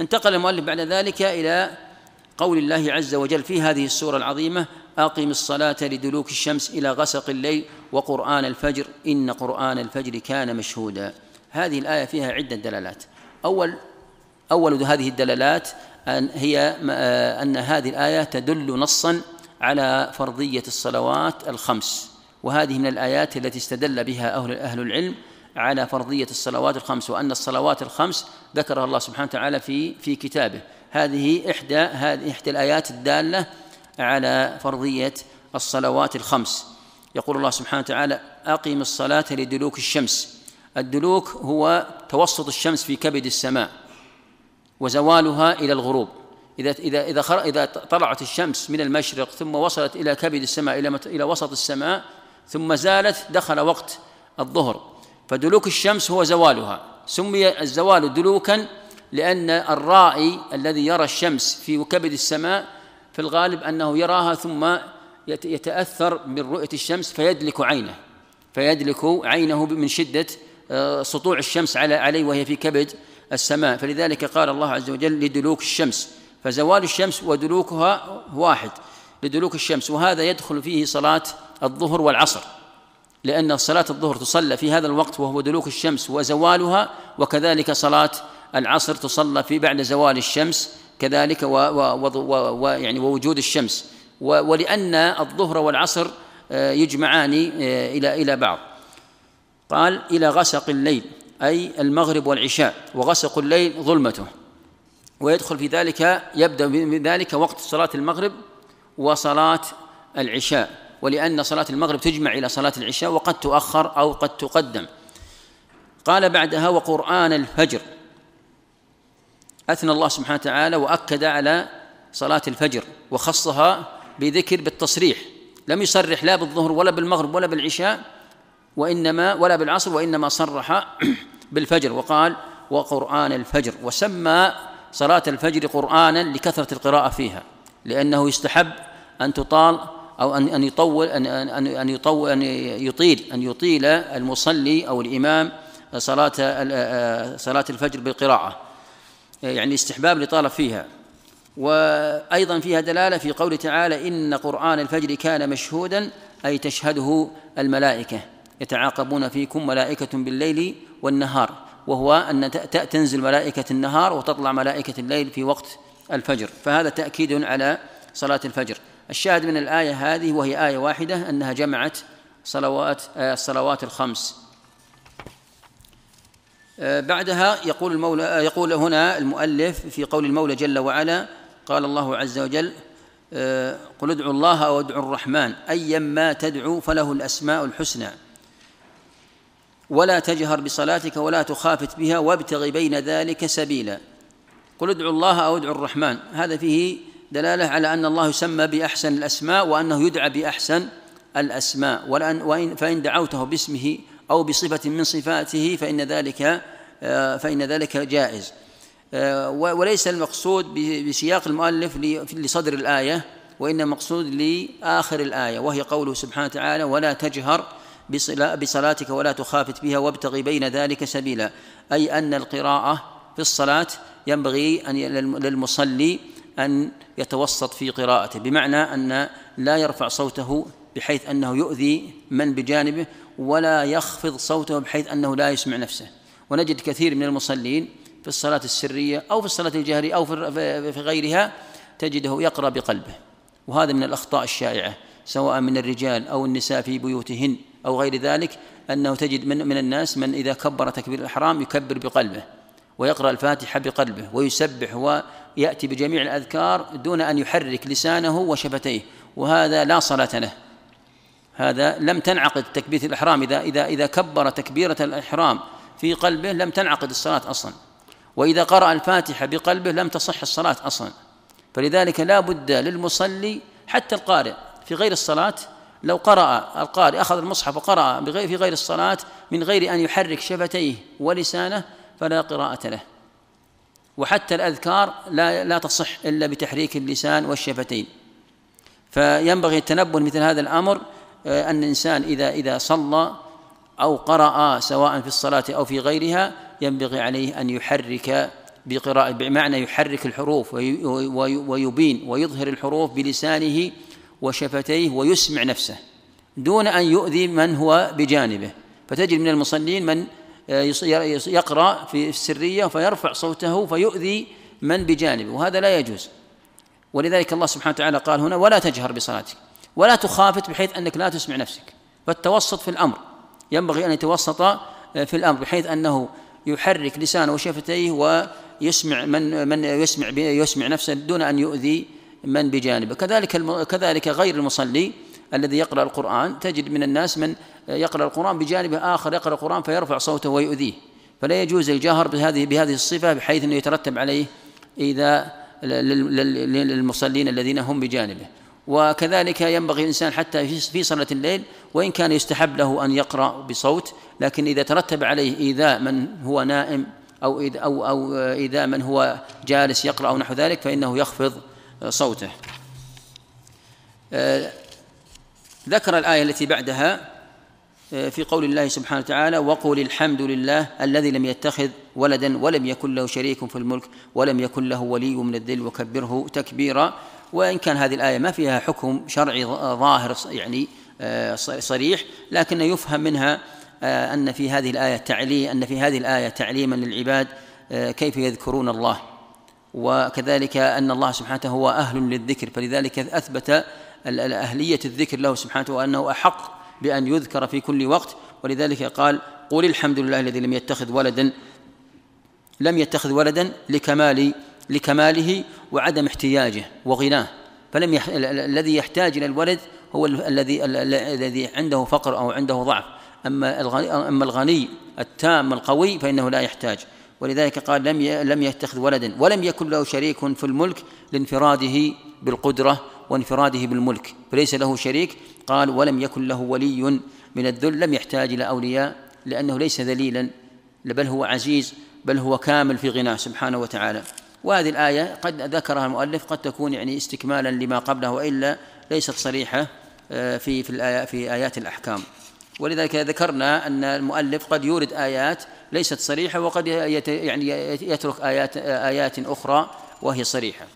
انتقل المؤلف بعد ذلك إلى قول الله عز وجل في هذه السورة العظيمة أقم الصلاة لدلوك الشمس إلى غسق الليل وقرآن الفجر إن قرآن الفجر كان مشهودا. هذه الآية فيها عدة دلالات. أول أول هذه الدلالات أن هي أن هذه الآية تدل نصا على فرضية الصلوات الخمس وهذه من الآيات التي استدل بها أهل أهل العلم على فرضية الصلوات الخمس وأن الصلوات الخمس ذكرها الله سبحانه وتعالى في في كتابه. هذه إحدى هذه إحدى الآيات الدالة على فرضية الصلوات الخمس. يقول الله سبحانه وتعالى أقم الصلاة لدلوك الشمس. الدلوك هو توسط الشمس في كبد السماء وزوالها إلى الغروب. إذا إذا إذا إذا طلعت الشمس من المشرق ثم وصلت إلى كبد السماء إلى إلى وسط السماء ثم زالت دخل وقت الظهر. فدلوك الشمس هو زوالها. سمي الزوال دلوكا لأن الرائي الذي يرى الشمس في كبد السماء في الغالب أنه يراها ثم يتأثر من رؤية الشمس فيدلك عينه. فيدلك عينه من شدة آه، سطوع الشمس على عليه وهي في كبد السماء. فلذلك قال الله عز وجل لدلوك الشمس. فزوال الشمس ودلوكها واحد. لدلوك الشمس. وهذا يدخل فيه صلاة الظهر والعصر. لأن صلاة الظهر تصلى في هذا الوقت وهو دلوك الشمس وزوالها وكذلك صلاة العصر تصلى في بعد زوال الشمس كذلك ويعني ووجود الشمس. ولأن الظهر والعصر آه، يجمعان آه، إلى إلى بعض. قال إلى غسق الليل أي المغرب والعشاء. وغسق الليل ظلمته. ويدخل في ذلك يبدأ بذلك وقت صلاة المغرب وصلاة العشاء. ولأن صلاة المغرب تجمع إلى صلاة العشاء وقد تؤخر أو قد تقدم. قال بعدها وقرآن الفجر. أثنى الله سبحانه وتعالى وأكد على صلاة الفجر وخصها بذكر بالتصريح. لم يصرح لا بالظهر ولا بالمغرب ولا بالعشاء وإنما ولا بالعصر وإنما صرح بالفجر. وقال وقرآن الفجر. وسمى صلاة الفجر قرآنا لكثرة القراءة فيها لأنه يستحب أن تطال أو أن أن يطول أن أن أن يطول أن يطيل أن يطيل المصلي أو الإمام صلاة صلاة الفجر بالقراءة. يعني استحباب لطالب فيها. وأيضا فيها دلالة في قوله تعالى إن قرآن الفجر كان مشهودا أي تشهده الملائكة. يتعاقبون فيكم ملائكة بالليل والنهار. وهو أن تنزل ملائكة النهار وتطلع ملائكة الليل في وقت الفجر. فهذا تأكيد على صلاة الفجر. الشاهد من الآية هذه وهي آية واحدة أنها جمعت صلوات آه، الصلوات الخمس. آه، بعدها يقول المولى آه، يقول هنا المؤلف في قول المولى جل وعلا قال الله عز وجل قل ادعوا الله أو ادعوا الرحمن ايا ما تدعو فله الأسماء الحسنى. ولا تجهر بصلاتك ولا تخافت بها وابتغ بين ذلك سبيلا. قل ادعوا الله أو ادعوا الرحمن. هذا فيه دلالة على أن الله يسمى بأحسن الأسماء وأنه يدعى بأحسن الأسماء. ولأن وإن فإن دعوته باسمه أو بصفة من صفاته فإن ذلك آه، فإن ذلك جائز. آه، وليس المقصود بسياق المؤلف لصدر الآية وإنما المقصود لآخر الآية وهي قوله سبحانه وتعالى ولا تجهر بصلاتك ولا تخافت بها وابتغي بين ذلك سبيلا. أي أن القراءة في الصلاة ينبغي أن للمصلي أن يتوسط في قراءته بمعنى أن لا يرفع صوته بحيث أنه يؤذي من بجانبه ولا يخفض صوته بحيث أنه لا يسمع نفسه. ونجد كثير من المصلين في الصلاة السرية أو في الصلاة الجهرية أو في غيرها تجده يقرأ بقلبه. وهذا من الأخطاء الشائعة سواء من الرجال أو النساء في بيوتهن أو غير ذلك أنه تجد من, من الناس من إذا كبر تكبير الإحرام يكبر بقلبه. ويقرأ الفاتحة بقلبه ويسبح ويأتي بجميع الأذكار دون أن يحرك لسانه وشفتيه وهذا لا صلاة له. هذا لم تنعقد تكبيرة الإحرام. إذا إذا إذا كبر تكبيرة الإحرام في قلبه لم تنعقد الصلاة أصلا. وإذا قرأ الفاتحة بقلبه لم تصح الصلاة أصلا. فلذلك لا بد للمصلي حتى القارئ في غير الصلاة لو قرأ القارئ أخذ المصحف وقرأ في غير الصلاة من غير أن يحرك شفتيه ولسانه فلا قراءة له. وحتى الأذكار لا لا تصح إلا بتحريك اللسان والشفتين. فينبغي التنبه مثل هذا الأمر آه، أن الإنسان إذا إذا صلى أو قرأ سواء في الصلاة أو في غيرها ينبغي عليه أن يحرك بقراءة بمعنى يحرك الحروف ويبين ويظهر الحروف بلسانه وشفتيه ويسمع نفسه دون أن يؤذي من هو بجانبه. فتجد من المصلين من يقرأ في السرية فيرفع صوته فيؤذي من بجانبه. وهذا لا يجوز. ولذلك الله سبحانه وتعالى قال هنا ولا تجهر بصلاتك. ولا تخافت بحيث أنك لا تسمع نفسك. فالتوسط في الأمر. ينبغي أن يتوسط في الأمر بحيث أنه يحرك لسانه وشفتيه ويسمع من من يسمع يسمع نفسه دون أن يؤذي من بجانبه. كذلك كذلك غير المصلي الذي يقرأ القرآن تجد من الناس من يقرأ القرآن بجانبه آخر يقرأ القرآن فيرفع صوته ويؤذيه. فلا يجوز الجهر بهذه بهذه الصفة بحيث أنه يترتب عليه إذا للمصلين الذين هم بجانبه. وكذلك ينبغي الإنسان حتى في صلاة الليل وإن كان يستحب له أن يقرأ بصوت لكن إذا ترتب عليه إيذاء من هو نائم أو إذا أو أو إيذاء من هو جالس يقرأ أو نحو ذلك فإنه يخفض صوته. آه، ذكر الآية التي بعدها آه، في قول الله سبحانه وتعالى وقل الحمد لله الذي لم يتخذ ولدا ولم يكن له شريك في الملك ولم يكن له ولي من الذل وكبره تكبيرا وإن كان هذه الآية ما فيها حكم شرعي ظاهر يعني آه، صريح لكن يفهم منها آه، أن في هذه الآية تعليم أن في هذه الآية تعليما للعباد كيف يذكرون الله. وكذلك أن الله سبحانه هو أهل للذكر فلذلك أثبت أهلية الذكر له سبحانه وأنه أحق بأن يذكر في كل وقت. ولذلك قال قل الحمد لله الذي لم يتخذ ولدا لم يتخذ ولدا لكمال لكماله وعدم احتياجه وغناه. فلم يح... الذي يحتاج إلى الولد هو الذي الذي عنده فقر أو عنده ضعف. أما الغني أما الغني التام القوي فإنه لا يحتاج. ولذلك قال لم لم يتخذ ولدا. ولم يكن له شريك في الملك لانفراده بالقدرة وانفراده بالملك فليس له شريك؟ قال ولم يكن له ولي من الذل لم يحتاج إلى أولياء لأنه ليس ذليلا بل هو عزيز بل هو كامل في غناه سبحانه وتعالى. وهذه الآية قد ذكرها المؤلف قد تكون يعني استكمالا لما قبله وإلا ليست صريحة آه، في في الآيات في آيات الأحكام. ولذلك ذكرنا أن المؤلف قد يورد آيات ليست صريحة وقد يعني يترك آيات آيات أخرى وهي صريحة.